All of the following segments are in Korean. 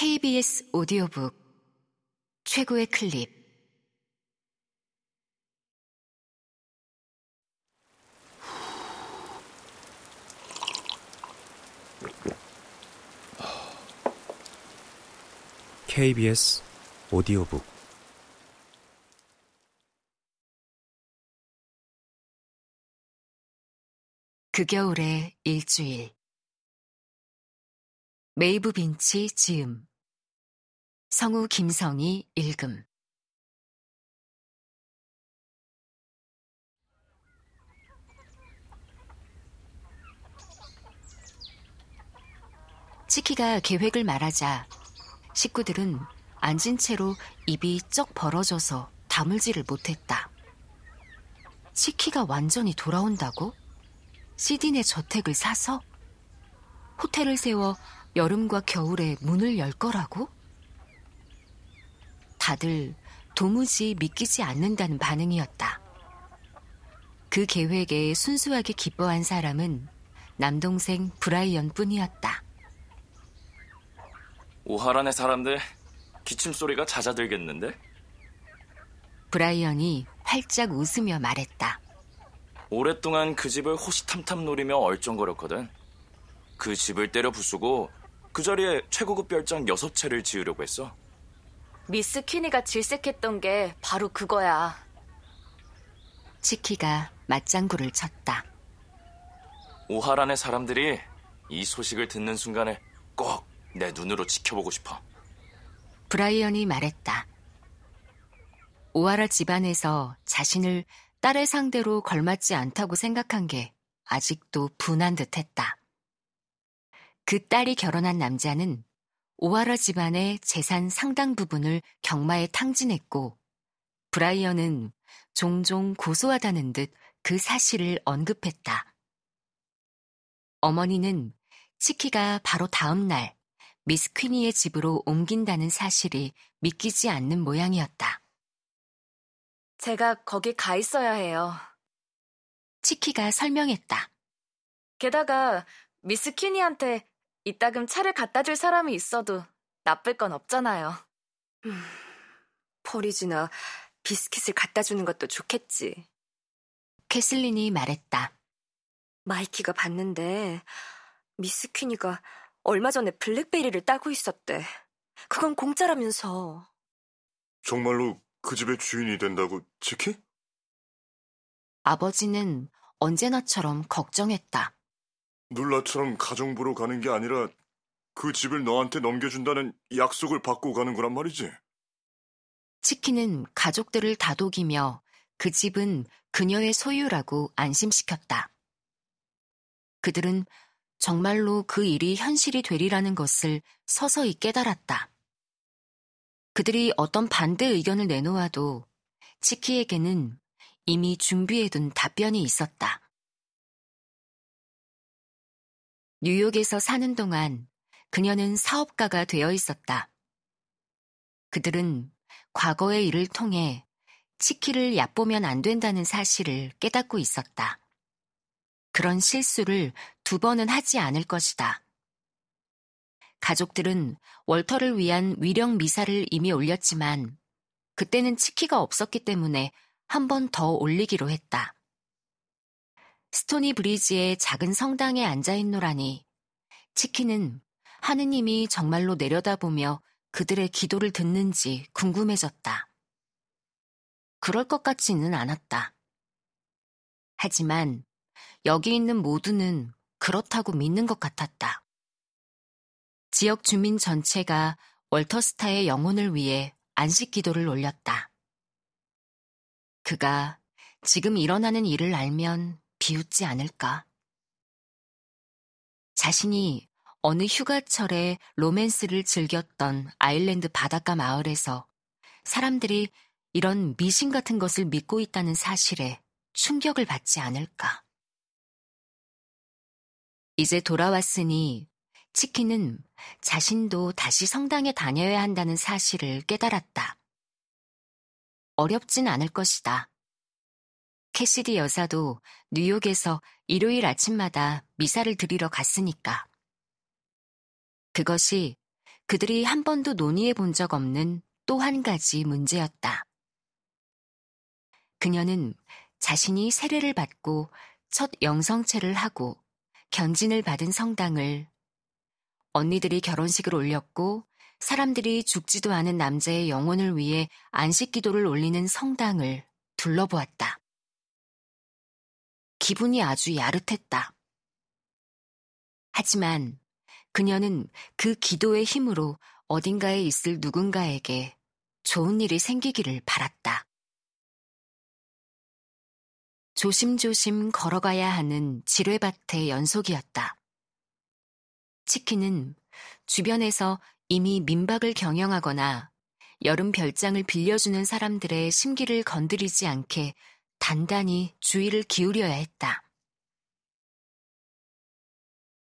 KBS 오디오북 최고의 클립. KBS 오디오북. 그 겨울의 일주일. 메이브 빈치 지음 성우 김성희 읽음 치키가 계획을 말하자 식구들은 앉은 채로 입이 쩍 벌어져서 다물지를 못했다. 치키가 완전히 돌아온다고? 시디네 저택을 사서? 호텔을 세워 여름과 겨울에 문을 열 거라고? 다들 도무지 믿기지 않는다는 반응이었다. 그 계획에 순수하게 기뻐한 사람은 남동생 브라이언 뿐이었다. 오하란의 사람들 기침 소리가 잦아들겠는데? 브라이언이 활짝 웃으며 말했다. 오랫동안 그 집을 호시탐탐 노리며 얼쩡거렸거든. 그 집을 때려 부수고 그 자리에 최고급 별장 여섯 채를 지으려고 했어. 미스 퀴니가 질색했던 게 바로 그거야. 치키가 맞장구를 쳤다. 오하란의 사람들이 이 소식을 듣는 순간에 꼭 내 눈으로 지켜보고 싶어. 브라이언이 말했다. 오하라 집안에서 자신을 딸의 상대로 걸맞지 않다고 생각한 게 아직도 분한 듯 했다. 그 딸이 결혼한 남자는 오하라 집안의 재산 상당 부분을 경마에 탕진했고, 브라이언은 종종 고소하다는 듯 그 사실을 언급했다. 어머니는 치키가 바로 다음 날 미스 퀴니의 집으로 옮긴다는 사실이 믿기지 않는 모양이었다. 제가 거기 가 있어야 해요. 치키가 설명했다. 게다가 미스 퀴니한테 이따금 차를 갖다 줄 사람이 있어도 나쁠 건 없잖아요. 음, porridge나 비스킷을 갖다 주는 것도 좋겠지. 캐슬린이 말했다. 마이키가 봤는데 미스 퀴니가 얼마 전에 블랙베리를 따고 있었대. 그건 공짜라면서. 정말로 그 집의 주인이 된다고, 치키? 아버지는 언제나처럼 걱정했다. 눌라처럼 가정부로 가는 게 아니라 그 집을 너한테 넘겨준다는 약속을 받고 가는 거란 말이지. 치키는 가족들을 다독이며 그 집은 그녀의 소유라고 안심시켰다. 그들은 정말로 그 일이 현실이 되리라는 것을 서서히 깨달았다. 그들이 어떤 반대 의견을 내놓아도 치키에게는 이미 준비해둔 답변이 있었다. 뉴욕에서 사는 동안 그녀는 사업가가 되어 있었다. 그들은 과거의 일을 통해 치키를 얕보면 안 된다는 사실을 깨닫고 있었다. 그런 실수를 두 번은 하지 않을 것이다. 가족들은 월터를 위한 위령 미사를 이미 올렸지만 그때는 치키가 없었기 때문에 한 번 더 올리기로 했다. 스토니 브리지의 작은 성당에 앉아 있노라니 치키는 하느님이 정말로 내려다보며 그들의 기도를 듣는지 궁금해졌다. 그럴 것 같지는 않았다. 하지만 여기 있는 모두는 그렇다고 믿는 것 같았다. 지역 주민 전체가 월터스타의 영혼을 위해 안식 기도를 올렸다. 그가 지금 일어나는 일을 알면 비웃지 않을까. 자신이 어느 휴가철에 로맨스를 즐겼던 아일랜드 바닷가 마을에서 사람들이 이런 미신 같은 것을 믿고 있다는 사실에 충격을 받지 않을까. 이제 돌아왔으니 치킨은 자신도 다시 성당에 다녀야 한다는 사실을 깨달았다. 어렵진 않을 것이다. 캐시디 여사도 뉴욕에서 일요일 아침마다 미사를 드리러 갔으니까. 그것이 그들이 한 번도 논의해 본 적 없는 또 한 가지 문제였다. 그녀는 자신이 세례를 받고 첫 영성체를 하고 견진을 받은 성당을 언니들이 결혼식을 올렸고 사람들이 죽지도 않은 남자의 영혼을 위해 안식 기도를 올리는 성당을 둘러보았다. 기분이 아주 야릇했다. 하지만 그녀는 그 기도의 힘으로 어딘가에 있을 누군가에게 좋은 일이 생기기를 바랐다. 조심조심 걸어가야 하는 지뢰밭의 연속이었다. 치킨은 주변에서 이미 민박을 경영하거나 여름 별장을 빌려주는 사람들의 심기를 건드리지 않게 단단히 주의를 기울여야 했다.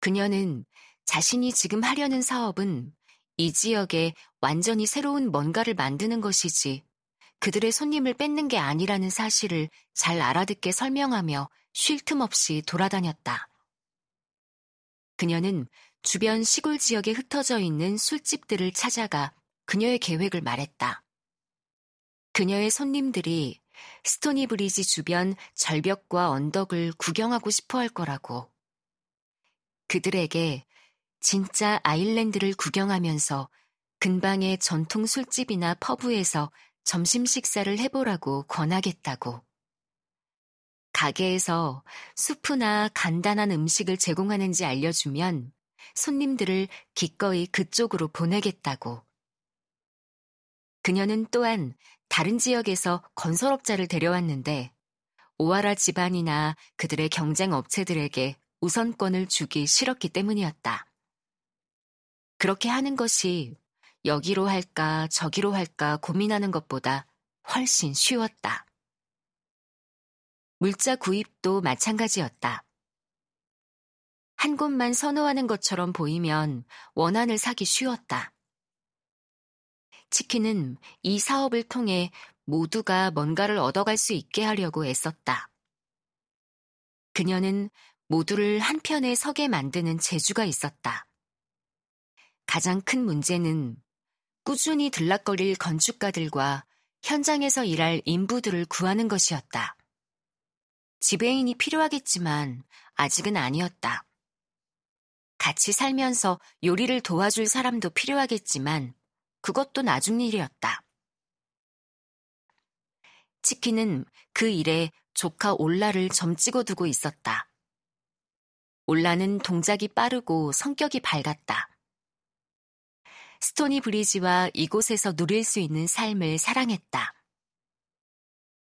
그녀는 자신이 지금 하려는 사업은 이 지역에 완전히 새로운 뭔가를 만드는 것이지 그들의 손님을 뺏는 게 아니라는 사실을 잘 알아듣게 설명하며 쉴 틈 없이 돌아다녔다. 그녀는 주변 시골 지역에 흩어져 있는 술집들을 찾아가 그녀의 계획을 말했다. 그녀의 손님들이 스토니 브리지 주변 절벽과 언덕을 구경하고 싶어 할 거라고. 그들에게 진짜 아일랜드를 구경하면서 근방의 전통 술집이나 퍼브에서 점심 식사를 해보라고 권하겠다고. 가게에서 수프나 간단한 음식을 제공하는지 알려주면 손님들을 기꺼이 그쪽으로 보내겠다고. 그녀는 또한 다른 지역에서 건설업자를 데려왔는데 오하라 집안이나 그들의 경쟁 업체들에게 우선권을 주기 싫었기 때문이었다. 그렇게 하는 것이 여기로 할까 저기로 할까 고민하는 것보다 훨씬 쉬웠다. 물자 구입도 마찬가지였다. 한 곳만 선호하는 것처럼 보이면 원한을 사기 쉬웠다. 치킨은 이 사업을 통해 모두가 뭔가를 얻어갈 수 있게 하려고 애썼다. 그녀는 모두를 한편에 서게 만드는 재주가 있었다. 가장 큰 문제는 꾸준히 들락거릴 건축가들과 현장에서 일할 인부들을 구하는 것이었다. 지배인이 필요하겠지만 아직은 아니었다. 같이 살면서 요리를 도와줄 사람도 필요하겠지만 그것도 나중 일이었다. 치킨은 그 일에 조카 올라를 점찍어 두고 있었다. 올라는 동작이 빠르고 성격이 밝았다. 스토니 브리지와 이곳에서 누릴 수 있는 삶을 사랑했다.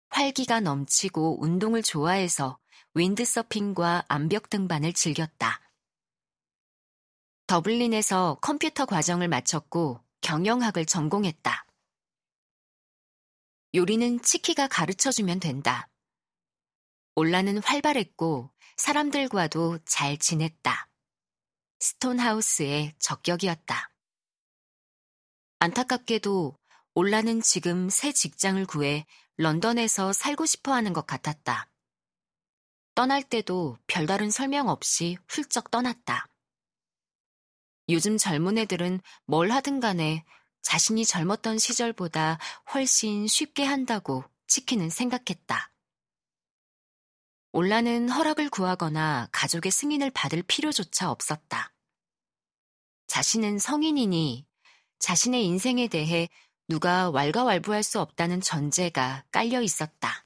활기가 넘치고 운동을 좋아해서 윈드서핑과 암벽 등반을 즐겼다. 더블린에서 컴퓨터 과정을 마쳤고 경영학을 전공했다. 요리는 치키가 가르쳐주면 된다. 올라는 활발했고 사람들과도 잘 지냈다. 스톤하우스의 적격이었다. 안타깝게도 올라는 지금 새 직장을 구해 런던에서 살고 싶어 하는 것 같았다. 떠날 때도 별다른 설명 없이 훌쩍 떠났다. 요즘 젊은 애들은 뭘 하든 간에 자신이 젊었던 시절보다 훨씬 쉽게 한다고 치킨은 생각했다. 올라는 허락을 구하거나 가족의 승인을 받을 필요조차 없었다. 자신은 성인이니 자신의 인생에 대해 누가 왈가왈부할 수 없다는 전제가 깔려 있었다.